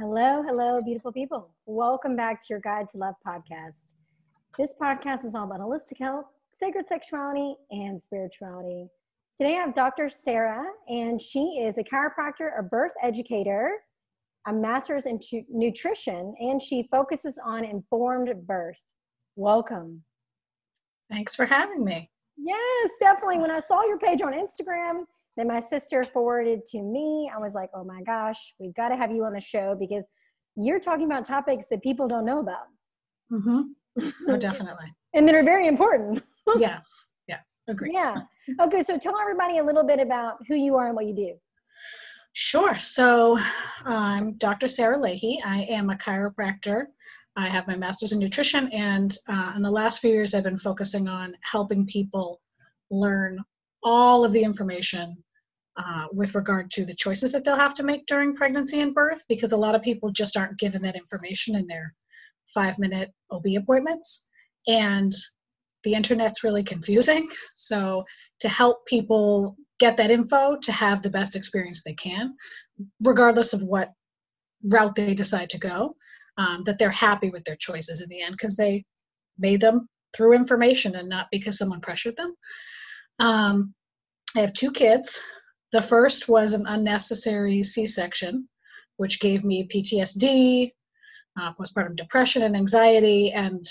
Hello, hello, beautiful people. Welcome back to your Guide to Love podcast. This podcast is all about holistic health, sacred sexuality, and spirituality. Today I have Dr. Sarah, and she is a chiropractor, a birth educator, a master's in nutrition, and she focuses on informed birth. Welcome. Thanks for having me. Yes, definitely. When I saw your page on Instagram, then my sister forwarded to me. I was like, oh my gosh, we've got to have you on the show because you're talking about topics that people don't know about. Mm-hmm. Oh, definitely. and that are very important. yes. Yes. Agree. Yeah. Okay. So tell everybody a little bit about who you are and what you do. Sure. So I'm Dr. Sarah Leahy. I am a chiropractor. I have my master's in nutrition, and uh, in the last few years, I've been focusing on helping people learn all of the information uh, with regard to the choices that they'll have to make during pregnancy and birth because a lot of people just aren't given that information in their five minute OB appointments. And the internet's really confusing. So, to help people get that info to have the best experience they can, regardless of what route they decide to go, um, that they're happy with their choices in the end because they made them through information and not because someone pressured them. Um, I have two kids. The first was an unnecessary C section, which gave me PTSD, uh, postpartum depression, and anxiety, and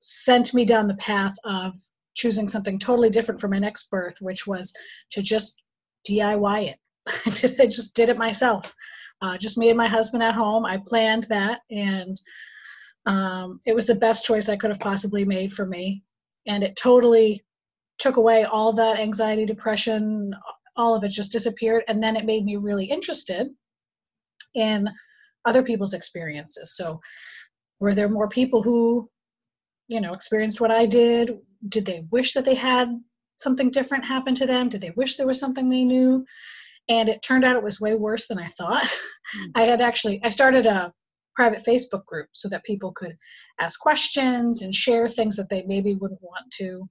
sent me down the path of choosing something totally different for my next birth, which was to just DIY it. I just did it myself. Uh, just me and my husband at home. I planned that, and um, it was the best choice I could have possibly made for me. And it totally took away all that anxiety, depression, all of it just disappeared. And then it made me really interested in other people's experiences. So, were there more people who, you know, experienced what I did? Did they wish that they had something different happen to them? Did they wish there was something they knew? And it turned out it was way worse than I thought. Mm-hmm. I had actually, I started a private Facebook group so that people could ask questions and share things that they maybe wouldn't want to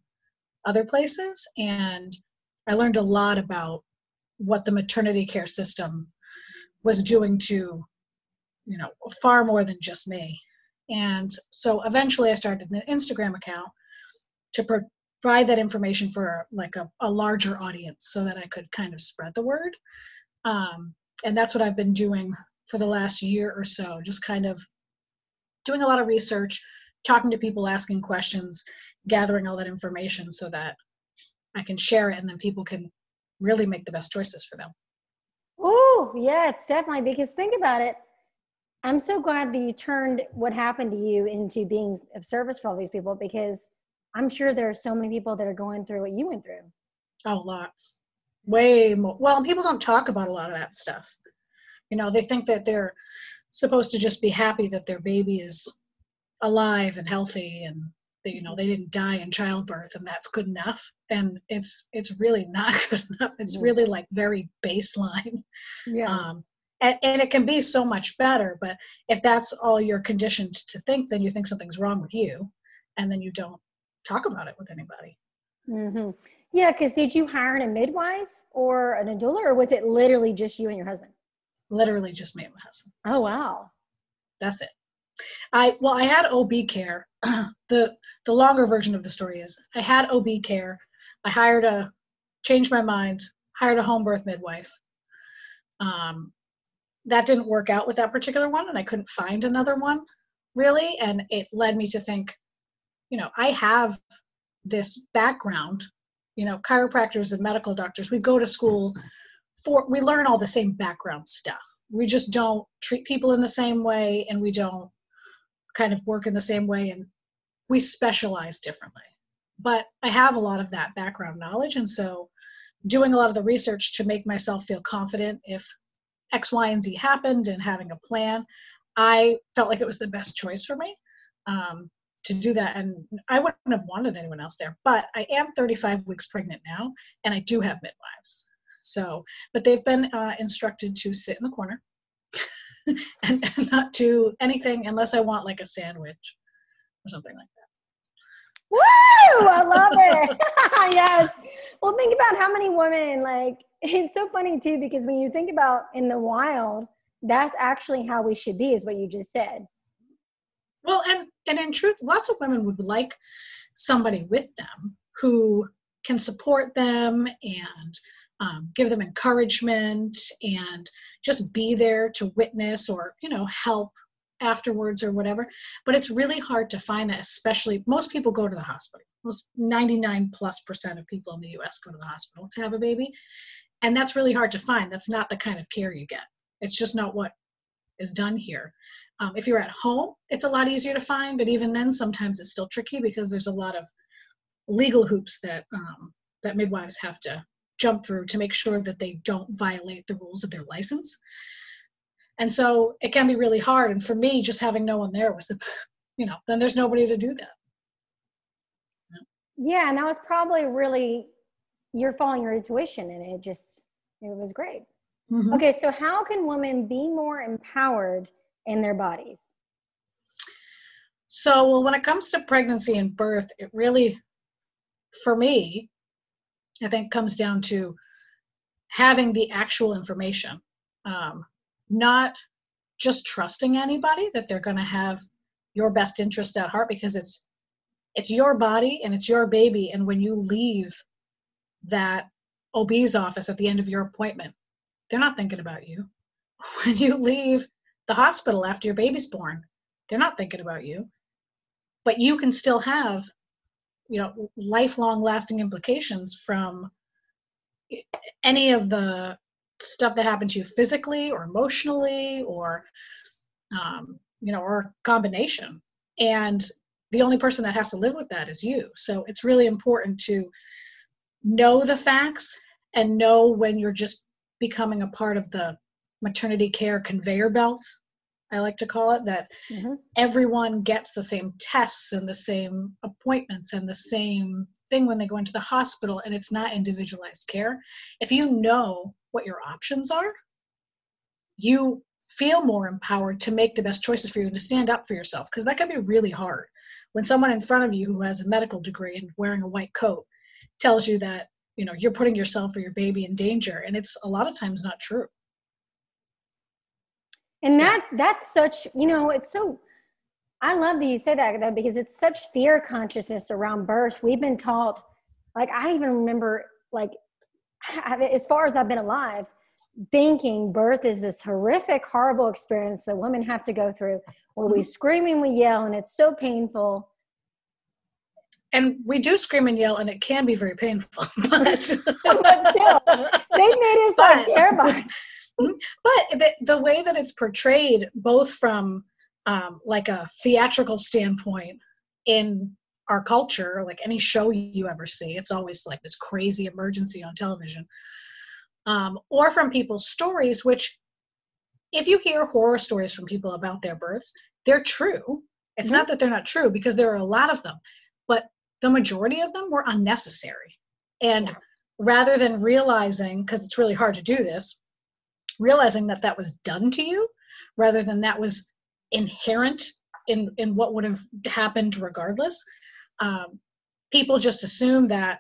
other places. And I learned a lot about what the maternity care system was doing to, you know, far more than just me. And so eventually I started an Instagram account to provide that information for like a, a larger audience so that I could kind of spread the word. Um, and that's what I've been doing for the last year or so, just kind of doing a lot of research, talking to people, asking questions, gathering all that information so that I can share it and then people can really make the best choices for them. Oh, yeah, it's definitely because think about it. I'm so glad that you turned what happened to you into being of service for all these people because I'm sure there are so many people that are going through what you went through. Oh, lots. Way more. Well, people don't talk about a lot of that stuff. You know, they think that they're supposed to just be happy that their baby is alive and healthy and you know they didn't die in childbirth and that's good enough. And it's it's really not good enough. It's really like very baseline. Yeah. Um, and, and, it can be so much better but if that's all you're conditioned to think then you think something's wrong with you and then you don't talk about it with anybody. Mm-hmm. yeah because did you hire a midwife or an doula or was it literally just you and your husband? Literally just me and my husband. Oh wow. That's it I well, I had OB care. the The longer version of the story is I had OB care. I hired a, changed my mind, hired a home birth midwife. Um, that didn't work out with that particular one, and I couldn't find another one really, and it led me to think, you know, I have this background. You know, chiropractors and medical doctors, we go to school for we learn all the same background stuff. We just don't treat people in the same way, and we don't kind of work in the same way and we specialize differently. But I have a lot of that background knowledge. And so doing a lot of the research to make myself feel confident if X, Y, and Z happened and having a plan, I felt like it was the best choice for me um, to do that. And I wouldn't have wanted anyone else there. But I am 35 weeks pregnant now, and I do have midwives. So, but they've been uh, instructed to sit in the corner and, and not do anything unless I want like a sandwich or something like that. Woo! I love it. yes. Well, think about how many women like it's so funny too because when you think about in the wild, that's actually how we should be is what you just said well and and in truth lots of women would like somebody with them who can support them and um, give them encouragement and just be there to witness or you know help afterwards or whatever. But it's really hard to find that especially most people go to the hospital. Most 99 plus percent of people in the us go to the hospital to have a baby. And that's really hard to find. That's not the kind of care you get. It's just not what is done here. Um, if you're at home it's a lot easier to find but even then sometimes it's still tricky because there's a lot of legal hoops that um, that midwives have to jump through to make sure that they don't violate the rules of their license. And so it can be really hard. And for me, just having no one there was the, you know, then there's nobody to do that. Yeah, and that was probably really you're following your intuition, and it just it was great. Mm-hmm. Okay, so how can women be more empowered in their bodies? So, well, when it comes to pregnancy and birth, it really, for me, I think comes down to having the actual information, um, not just trusting anybody that they're going to have your best interest at heart because it's it's your body and it's your baby and when you leave that OB's office at the end of your appointment they're not thinking about you. When you leave the hospital after your baby's born they're not thinking about you. But you can still have you know lifelong lasting implications from any of the stuff that happened to you physically or emotionally or um, you know or combination. And the only person that has to live with that is you. So it's really important to know the facts and know when you're just becoming a part of the maternity care conveyor belt I like to call it, that mm-hmm. everyone gets the same tests and the same appointments and the same thing when they go into the hospital, and it's not individualized care. If you know what your options are, you feel more empowered to make the best choices for you and to stand up for yourself, because that can be really hard. When someone in front of you who has a medical degree and wearing a white coat tells you that you know you're putting yourself or your baby in danger and it's a lot of times not true and that that's such you know it's so i love that you say that though because it's such fear consciousness around birth. We've been taught like i even remember like as far as i've been alive thinking birth is this horrific horrible experience that women have to go through where we mm-hmm. scream and we yell and it's so painful. And we do scream and yell and it can be very painful but, but still they made us like care about but the, the way that it's portrayed, both from um, like a theatrical standpoint in our culture, like any show you ever see, it's always like this crazy emergency on television, um, or from people's stories, which if you hear horror stories from people about their births, they're true. It's mm-hmm. not that they're not true because there are a lot of them, but the majority of them were unnecessary. And yeah. rather than realizing, because it's really hard to do this, realizing that that was done to you rather than that was inherent in in what would have happened regardless. Um, people just assume that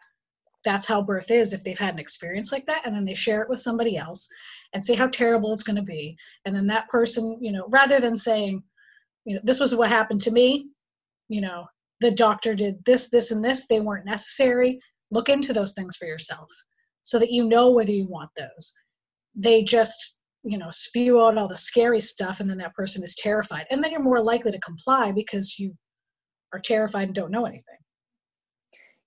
that's how birth is if they've had an experience like that and then they share it with somebody else and say how terrible it's going to be. And then that person you know rather than saying you know this was what happened to me you know the doctor did this this and this they weren't necessary. Look into those things for yourself so that you know whether you want those they just you know spew out all the scary stuff and then that person is terrified. And then you're more likely to comply because you are terrified and don't know anything.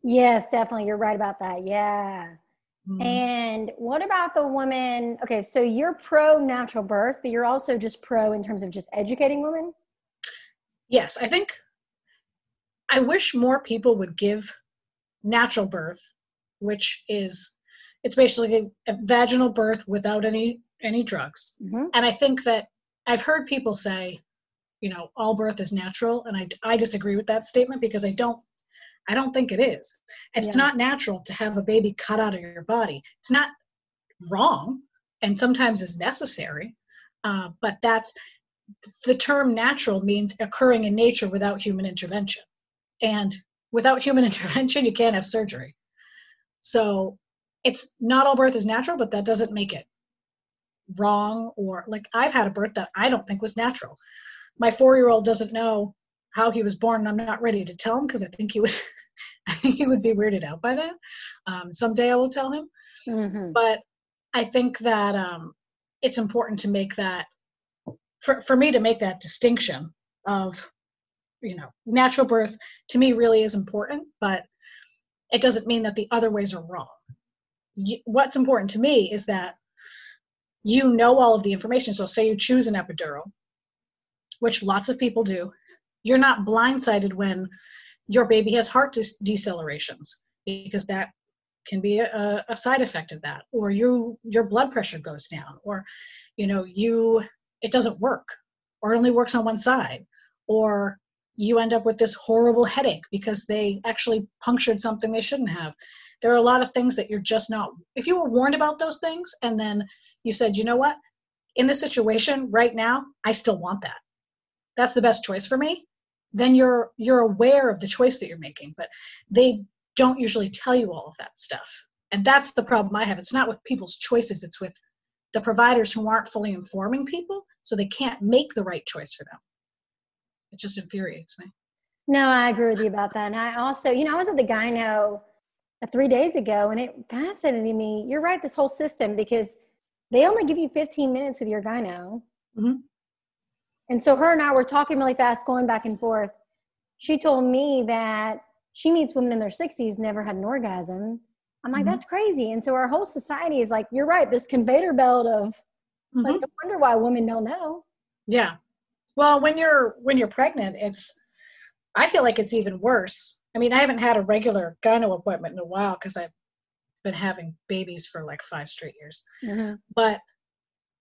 Yes definitely. You're right about that. Yeah. Mm-hmm. and what about the woman? Okay so you're pro natural birth but you're also just pro in terms of just educating women? Yes i think i wish more people would give natural birth which is it's basically a vaginal birth without any any drugs. Mm-hmm. and i think that i've heard people say you know all birth is natural and i i disagree with that statement because i don't i don't think it is. It's yeah. not natural to have a baby cut out of your body. It's not wrong and sometimes is necessary uh, but that's the term natural means occurring in nature without human intervention. And without human intervention you can't have surgery. So it's not all birth is natural, but that doesn't make it wrong or like I've had a birth that I don't think was natural. My four year old doesn't know how he was born, and I'm not ready to tell him because I think he would I think he would be weirded out by that. Um, someday I will tell him. Mm-hmm. But I think that um, it's important to make that for, for me to make that distinction of you know natural birth to me really is important but it doesn't mean that the other ways are wrong what's important to me is that you know all of the information. So say you choose an epidural which lots of people do. You're not blindsided when your baby has heart decelerations because that can be a, a side effect of that. Or you your blood pressure goes down or you know you it doesn't work or it only works on one side. Or you end up with this horrible headache because they actually punctured something they shouldn't have there are a lot of things that you're just not if you were warned about those things and then you said you know what? In this situation right now i still want that. That's the best choice for me. Then you're you're aware of the choice that you're making but they don't usually tell you all of that stuff. And that's the problem i have. It's not with people's choices. It's with the providers who aren't fully informing people so they can't make the right choice for them. It just infuriates me. No i agree with you about that. And i also you know i was at the gyno three days ago and it fascinated me. You're right this whole system because they only give you 15 minutes with your gyno. Mm-hmm. and so her and i were talking really fast going back and forth. She told me that she meets women in their 60s never had an orgasm. I'm like mm-hmm. that's crazy. And so our whole society is like you're right this conveyor belt of mm-hmm. like no wonder why women don't know. Yeah. Well when you're when you're pregnant it's i feel like it's even worse i mean i haven't had a regular gyno appointment in a while because i've been having babies for like five straight years mm-hmm. but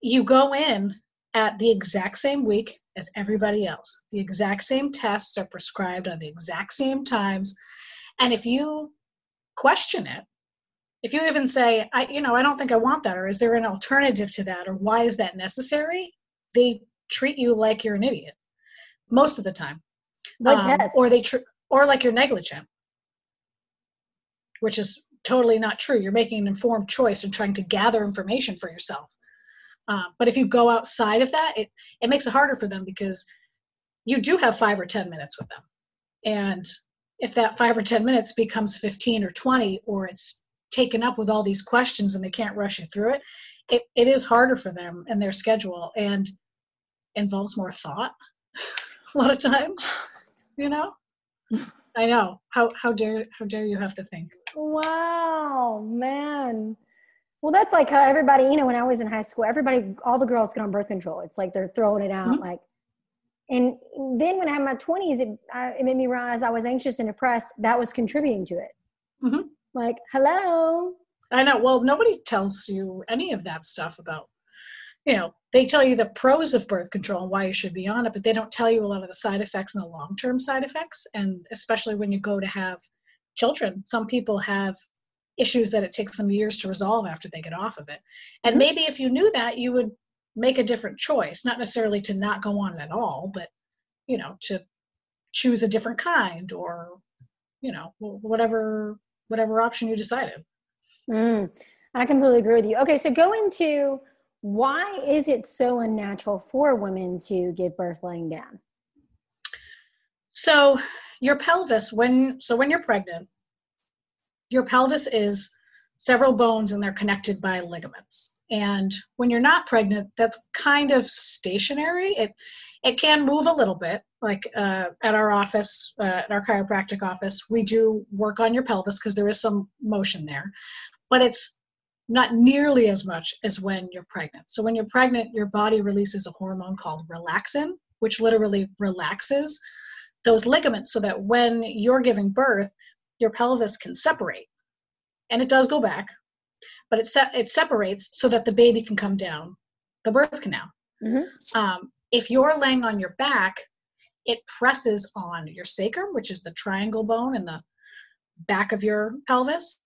you go in at the exact same week as everybody else. The exact same tests are prescribed on the exact same times. And if you question it, if you even say, I, you know, I don't think I want that, or is there an alternative to that, or why is that necessary? They treat you like you're an idiot most of the time. What Um, or they, tr- or like you're negligent, which is totally not true. You're making an informed choice and trying to gather information for yourself. Uh, but if you go outside of that, it, it makes it harder for them because you do have five or 10 minutes with them. And if that five or 10 minutes becomes 15 or 20, or it's taken up with all these questions and they can't rush you through it, it, it is harder for them and their schedule and involves more thought a lot of times, you know? I know. How how dare how dare you have to think? Wow, man. Well, that's like how everybody, you know, when I was in high school, everybody, all the girls get on birth control. It's like they're throwing it out. Mm-hmm. Like, and then when I had my 20s, it, I, it made me realize I was anxious and depressed. That was contributing to it. Mm-hmm. Like, hello. I know. Well, nobody tells you any of that stuff about, you know, they tell you the pros of birth control and why you should be on it, but they don't tell you a lot of the side effects and the long term side effects. And especially when you go to have children, some people have issues that it takes them years to resolve after they get off of it. And mm-hmm. maybe if you knew that, you would make a different choice, not necessarily to not go on at all, but you know, to choose a different kind or you know, whatever whatever option you decided. Mm, I completely agree with you. Okay, so go into why is it so unnatural for women to give birth laying down? So your pelvis when so when you're pregnant your pelvis is several bones and they're connected by ligaments. And when you're not pregnant, that's kind of stationary. It it can move a little bit. Like uh, at our office, uh, at our chiropractic office, we do work on your pelvis because there is some motion there, but it's not nearly as much as when you're pregnant. So when you're pregnant, your body releases a hormone called relaxin, which literally relaxes those ligaments so that when you're giving birth, your pelvis can separate. And it does go back, but it, se- it separates so that the baby can come down the birth canal. Mm-hmm. Um, if you're laying on your back, it presses on your sacrum, which is the triangle bone in the back of your pelvis,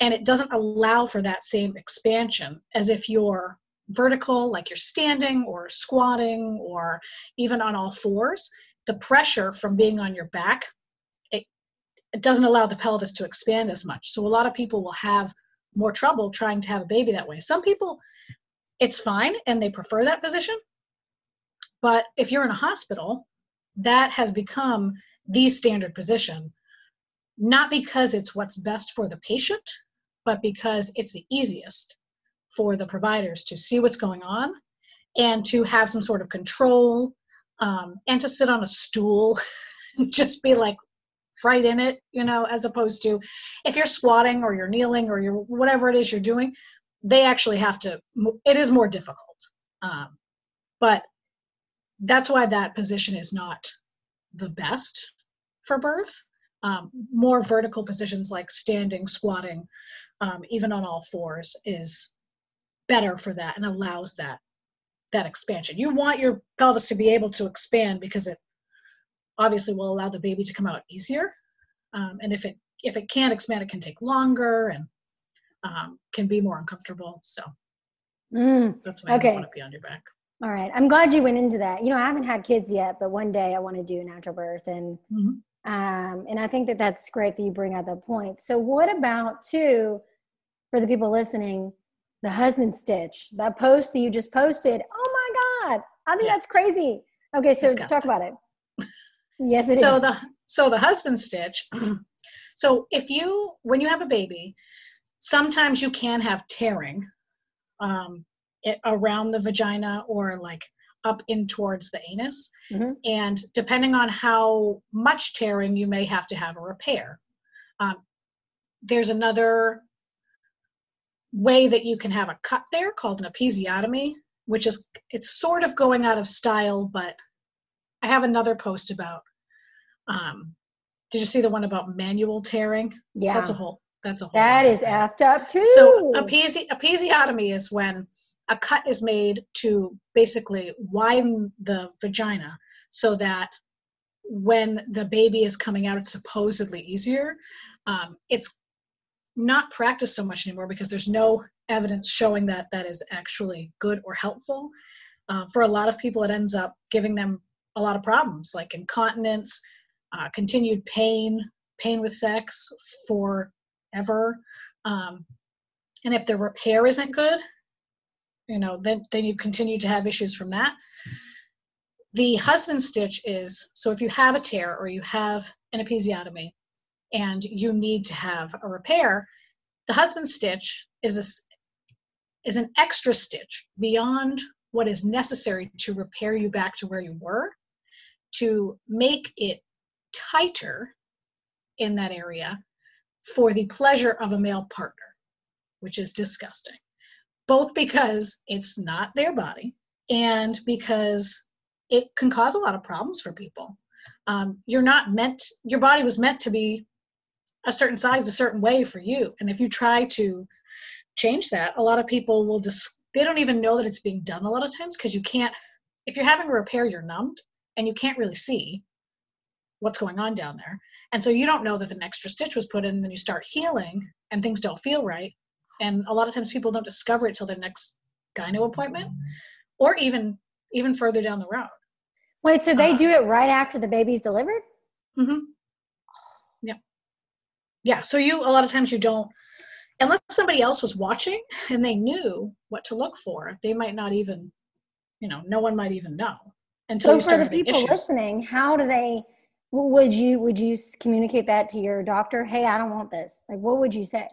and it doesn't allow for that same expansion as if you're vertical, like you're standing or squatting or even on all fours. The pressure from being on your back it doesn't allow the pelvis to expand as much. So a lot of people will have more trouble trying to have a baby that way. Some people it's fine and they prefer that position. But if you're in a hospital, that has become the standard position, not because it's what's best for the patient, but because it's the easiest for the providers to see what's going on and to have some sort of control um, and to sit on a stool, just be like right in it, you know, as opposed to if you're squatting or you're kneeling or you're whatever it is you're doing, they actually have to, it is more difficult. Um, but that's why that position is not the best for birth. Um, more vertical positions like standing, squatting, um, even on all fours, is better for that and allows that that expansion. You want your pelvis to be able to expand because it obviously will allow the baby to come out easier. Um, and if it if it can't expand, it can take longer and um, can be more uncomfortable. So mm, that's why okay. you want to be on your back. All right. I'm glad you went into that. You know, I haven't had kids yet, but one day I want to do natural birth. And, mm-hmm. Um, and I think that that's great that you bring out that point. So what about too, for the people listening, the husband stitch, that post that you just posted. Oh my God. I think yes. that's crazy. Okay. So Disgusting. talk about it. yes, it so is. the, so the husband stitch. so if you, when you have a baby, sometimes you can have tearing. Um, it, around the vagina or like up in towards the anus. Mm-hmm. And depending on how much tearing, you may have to have a repair. Um, there's another way that you can have a cut there called an episiotomy, which is it's sort of going out of style, but I have another post about. Um, did you see the one about manual tearing? Yeah, that's a whole. That's a whole. That is effed up too. So episi- episiotomy is when a cut is made to basically widen the vagina so that when the baby is coming out, it's supposedly easier. Um, it's not practiced so much anymore because there's no evidence showing that that is actually good or helpful. Uh, for a lot of people, it ends up giving them a lot of problems like incontinence, uh, continued pain, pain with sex forever. Um, and if the repair isn't good, you know then then you continue to have issues from that. The husband stitch is so if you have a tear or you have an episiotomy and you need to have a repair the husband stitch is a, is an extra stitch beyond what is necessary to repair you back to where you were to make it tighter in that area for the pleasure of a male partner which is disgusting both because it's not their body and because it can cause a lot of problems for people. Um, you're not meant, your body was meant to be a certain size, a certain way for you. And if you try to change that, a lot of people will just, they don't even know that it's being done a lot of times because you can't, if you're having a repair, you're numbed and you can't really see what's going on down there. And so you don't know that an extra stitch was put in, and then you start healing and things don't feel right and a lot of times people don't discover it till their next gyno appointment or even even further down the road. Wait so they uh, do it right after the baby's delivered? Mm-hmm. Yeah. Yeah so you a lot of times you don't unless somebody else was watching and they knew what to look for they might not even you know no one might even know until so for the people issues. listening how do they would you would you communicate that to your doctor? Hey i don't want this. Like what would you say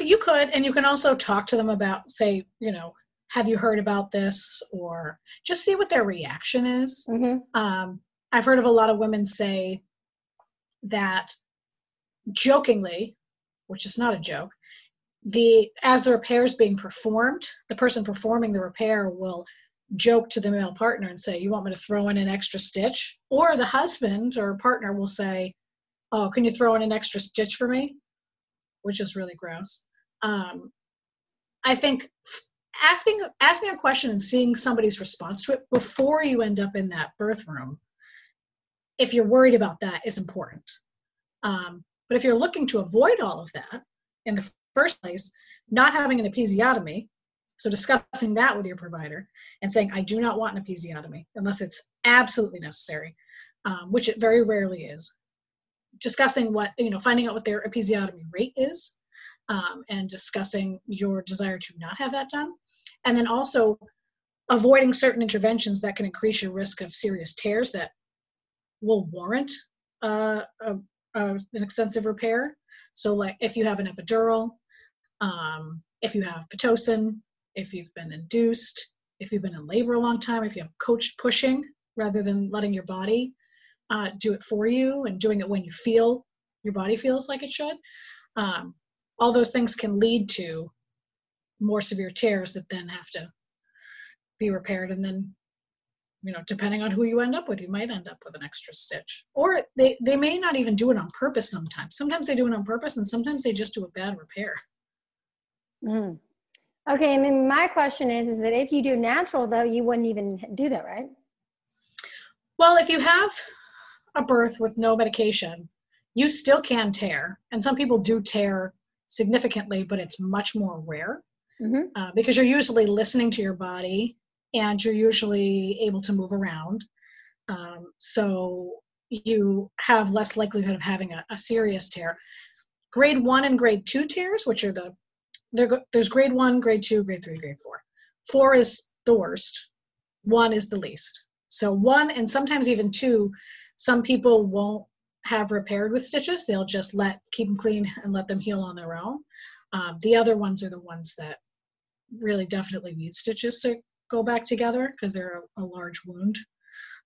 you could, and you can also talk to them about, say, you know, have you heard about this, or just see what their reaction is. Mm-hmm. Um, I've heard of a lot of women say that jokingly, which is not a joke, the as the repair is being performed, the person performing the repair will joke to the male partner and say, "You want me to throw in an extra stitch?" Or the husband or partner will say, "Oh, can you throw in an extra stitch for me?" Which is really gross. Um, I think asking asking a question and seeing somebody's response to it before you end up in that birth room, if you're worried about that, is important. Um, but if you're looking to avoid all of that in the first place, not having an episiotomy, so discussing that with your provider and saying, I do not want an episiotomy unless it's absolutely necessary, um, which it very rarely is discussing what you know finding out what their episiotomy rate is um, and discussing your desire to not have that done and then also avoiding certain interventions that can increase your risk of serious tears that will warrant uh, a, a, an extensive repair. So, like if you have an epidural, um, if you have pitocin, if you've been induced, if you've been in labor a long time, if you have coach pushing rather than letting your body uh, do it for you and doing it when you feel your body feels like it should. Um, all those things can lead to more severe tears that then have to be repaired and then you know depending on who you end up with you might end up with an extra stitch or they they may not even do it on purpose sometimes sometimes they do it on purpose and sometimes they just do a bad repair mm. okay and then my question is is that if you do natural though you wouldn't even do that right well if you have a birth with no medication you still can tear and some people do tear significantly but it's much more rare mm-hmm. uh, because you're usually listening to your body and you're usually able to move around. Um, so you have less likelihood of having a, a, serious tear. Grade one and grade two tears, which are the there's grade one, grade two, grade three, grade four. Four is the worst. One is the least. So one and sometimes even two, some people won't have repaired with stitches. They'll just let keep them clean and let them heal on their own. Um, the other ones are the ones that really definitely need stitches to go back together because they're a, a, large wound.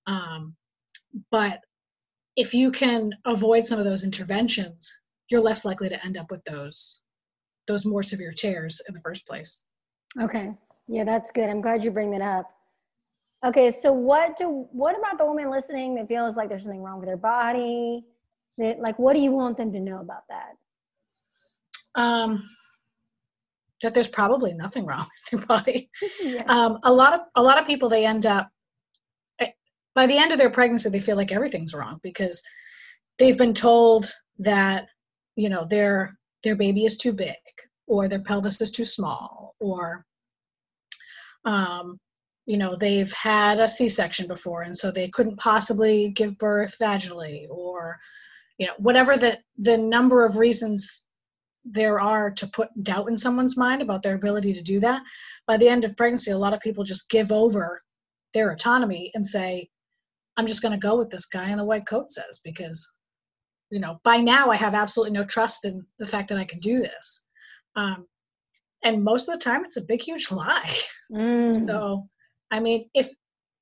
Um, but if you can avoid some of those interventions, you're less likely to end up with those those more severe tears in the first place. Okay. Yeah, that's good. I'm glad you bring that up. Okay, so what do what about the woman listening that feels like there's something wrong with their body? That like what do you want them to know about that? Um that there's probably nothing wrong with your body. yeah. um, a lot of a lot of people they end up eh, by the end of their pregnancy they feel like everything's wrong because they've been told that you know their their baby is too big or their pelvis is too small or um, you know they've had a c-section before and so they couldn't possibly give birth vaginally or you know whatever the the number of reasons there are to put doubt in someone's mind about their ability to do that by the end of pregnancy a lot of people just give over their autonomy and say i'm just going to go with this guy in the white coat says because you know by now i have absolutely no trust in the fact that i can do this um, and most of the time it's a big huge lie mm. so i mean if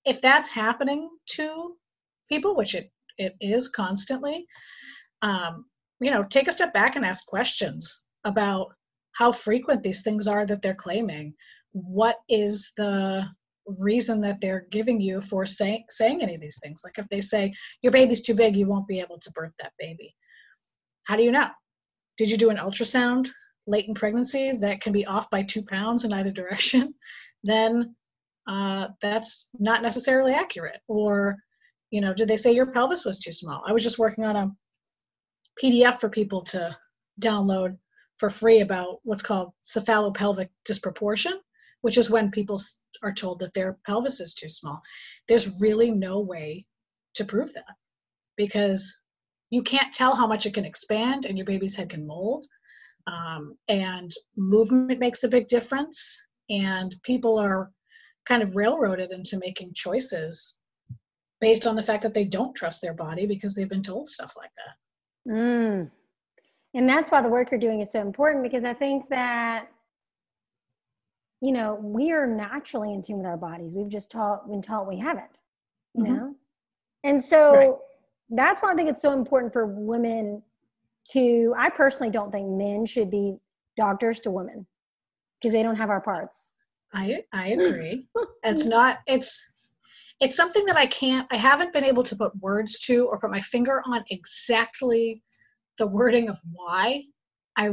if that's happening to people which it it is constantly um, you know take a step back and ask questions about how frequent these things are that they're claiming. What is the reason that they're giving you for saying saying any of these things? Like if they say your baby's too big you won't be able to birth that baby. How do you know? Did you do an ultrasound late in pregnancy that can be off by two pounds in either direction? Then uh, that's not necessarily accurate or you know did they say your pelvis was too small i was just working on a PDF for people to download for free about what's called cephalopelvic disproportion, which is when people are told that their pelvis is too small. There's really no way to prove that because you can't tell how much it can expand and your baby's head can mold. Um, and movement makes a big difference. And people are kind of railroaded into making choices based on the fact that they don't trust their body because they've been told stuff like that. Mm. And that's why the work you're doing is so important because I think that, you know, we are naturally in tune with our bodies. We've just taught, been taught we haven't, you mm-hmm. know? And so right. that's why I think it's so important for women to, I personally don't think men should be doctors to women because they don't have our parts. I, I agree. it's not, it's, it's something that I can't, I haven't been able to put words to or put my finger on exactly the wording of why. I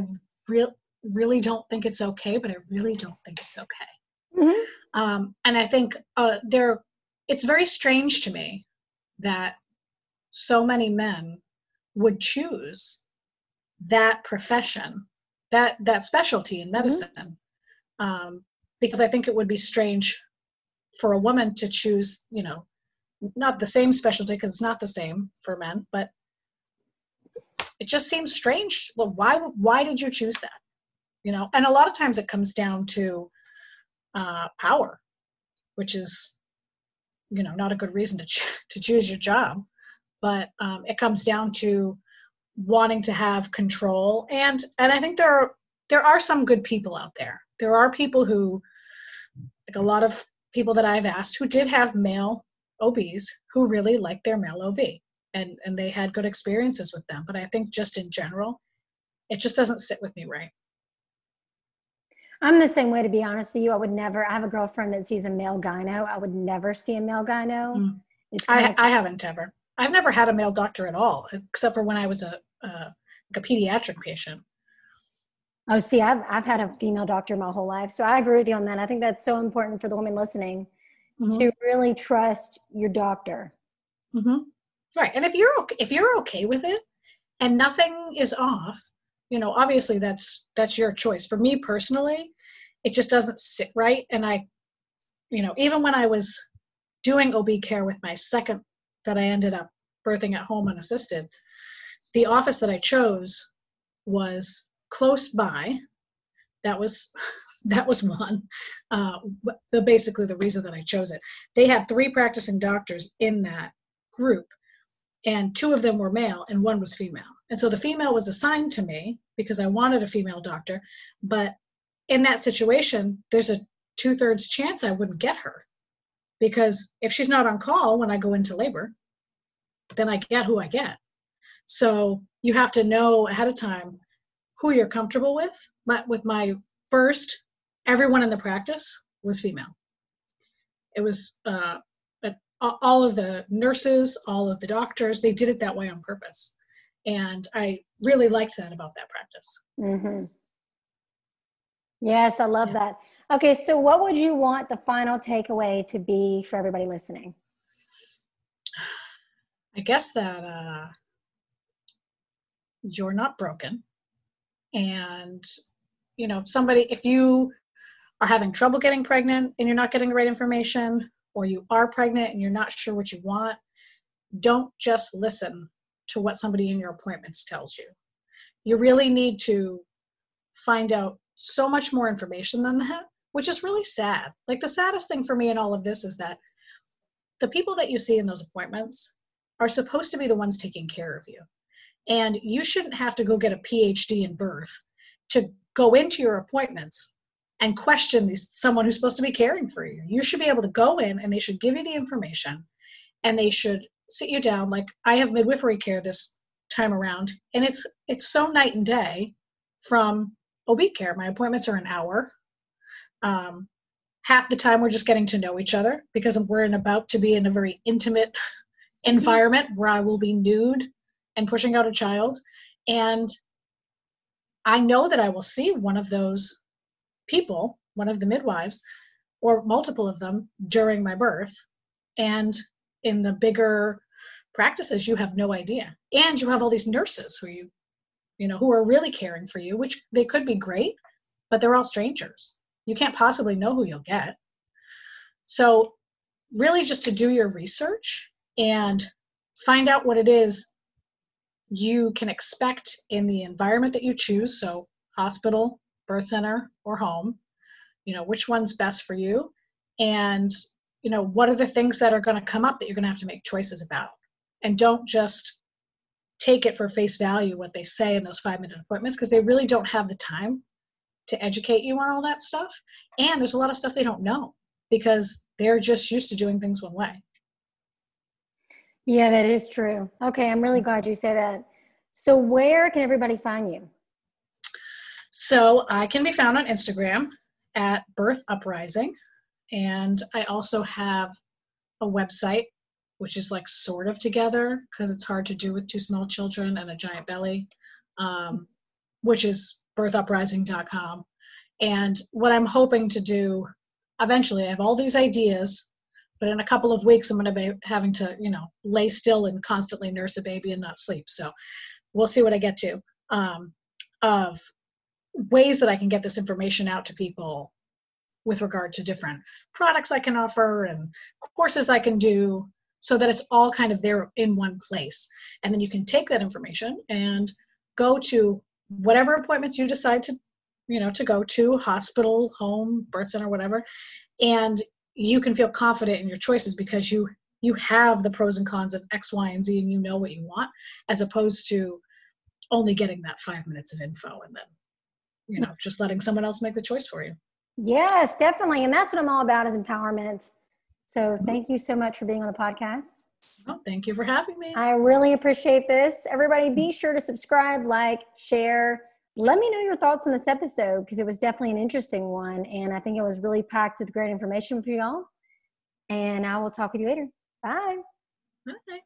really, really don't think it's okay, but I really don't think it's okay. Mm-hmm. Um, and I think uh, there, it's very strange to me that so many men would choose that profession, that that specialty in mm-hmm. medicine, mm-hmm. um, because I think it would be strange for a woman to choose, you know, not the same specialty because it's not the same for men, but it just seems strange. Well, why why did you choose that? You know, and a lot of times it comes down to uh, power, which is, you know, not a good reason to ch- to choose your job. But um, it comes down to wanting to have control, and and I think there are there are some good people out there. There are people who, like a lot of people that I've asked, who did have male OBs who really liked their male OB, and and they had good experiences with them. But I think just in general, it just doesn't sit with me right. I'm the same way, to be honest with you. I would never, I have a girlfriend that sees a male gyno. I would never see a male gyno. Mm. I, of, I haven't ever. I've never had a male doctor at all, except for when I was a, a, like a pediatric patient. Oh, see, I've, I've had a female doctor my whole life. So I agree with you on that. I think that's so important for the woman listening mm-hmm. to really trust your doctor. Mm-hmm. Right. And if you're, okay, if you're okay with it and nothing is off, you know obviously that's that's your choice for me personally it just doesn't sit right and i you know even when i was doing ob care with my second that i ended up birthing at home unassisted the office that i chose was close by that was that was one uh, the basically the reason that i chose it they had three practicing doctors in that group and two of them were male and one was female and so the female was assigned to me because I wanted a female doctor. But in that situation, there's a two thirds chance I wouldn't get her because if she's not on call when I go into labor, then I get who I get. So you have to know ahead of time who you're comfortable with. But with my first, everyone in the practice was female. It was uh, all of the nurses, all of the doctors, they did it that way on purpose and i really liked that about that practice mm-hmm. yes i love yeah. that okay so what would you want the final takeaway to be for everybody listening i guess that uh, you're not broken and you know if somebody if you are having trouble getting pregnant and you're not getting the right information or you are pregnant and you're not sure what you want don't just listen to what somebody in your appointments tells you. You really need to find out so much more information than that, which is really sad. Like the saddest thing for me in all of this is that the people that you see in those appointments are supposed to be the ones taking care of you. And you shouldn't have to go get a PhD in birth to go into your appointments and question these, someone who's supposed to be caring for you. You should be able to go in and they should give you the information and they should sit you down. Like i have midwifery care this time around and it's it's so night and day from ob care. My appointments are an hour. Um, half the time we're just getting to know each other because we're in about to be in a very intimate environment where i will be nude and pushing out a child. And i know that i will see one of those people one of the midwives or multiple of them during my birth. And in the bigger practices you have no idea. And you have all these nurses who you you know who are really caring for you which they could be great but they're all strangers. You can't possibly know who you'll get. So really just to do your research and find out what it is you can expect in the environment that you choose so hospital birth center or home you know which one's best for you? And you know what are the things that are going to come up that you're going to have to make choices about? And don't just take it for face value what they say in those five minute appointments because they really don't have the time to educate you on all that stuff. And there's a lot of stuff they don't know because they're just used to doing things one way yeah that is true. Okay i'm really glad you said that. So where can everybody find you? So i can be found on instagram at birth uprising and I also have a website, which is like sort of together because it's hard to do with two small children and a giant belly, um, which is birthuprising.com. And what I'm hoping to do eventually, I have all these ideas, but in a couple of weeks, I'm going to be having to, you know, lay still and constantly nurse a baby and not sleep. So we'll see what I get to um, of ways that I can get this information out to people with regard to different products I can offer and courses I can do so that it's all kind of there in one place. And then you can take that information and go to whatever appointments you decide to you know, to go to hospital, home, birth center, whatever, and you can feel confident in your choices because you you have the pros and cons of X, Y, and Z, and you know what you want, as opposed to only getting that five minutes of info and then, you know, just letting someone else make the choice for you. Yes, definitely. And that's what I'm all about is empowerment. So mm-hmm. thank you so much for being on the podcast. Oh, thank you for having me. I really appreciate this. Everybody, be sure to subscribe, like, share. Let me know your thoughts on this episode because it was definitely an interesting one. And I think it was really packed with great information for y'all. And I will talk with you later. Bye. Bye.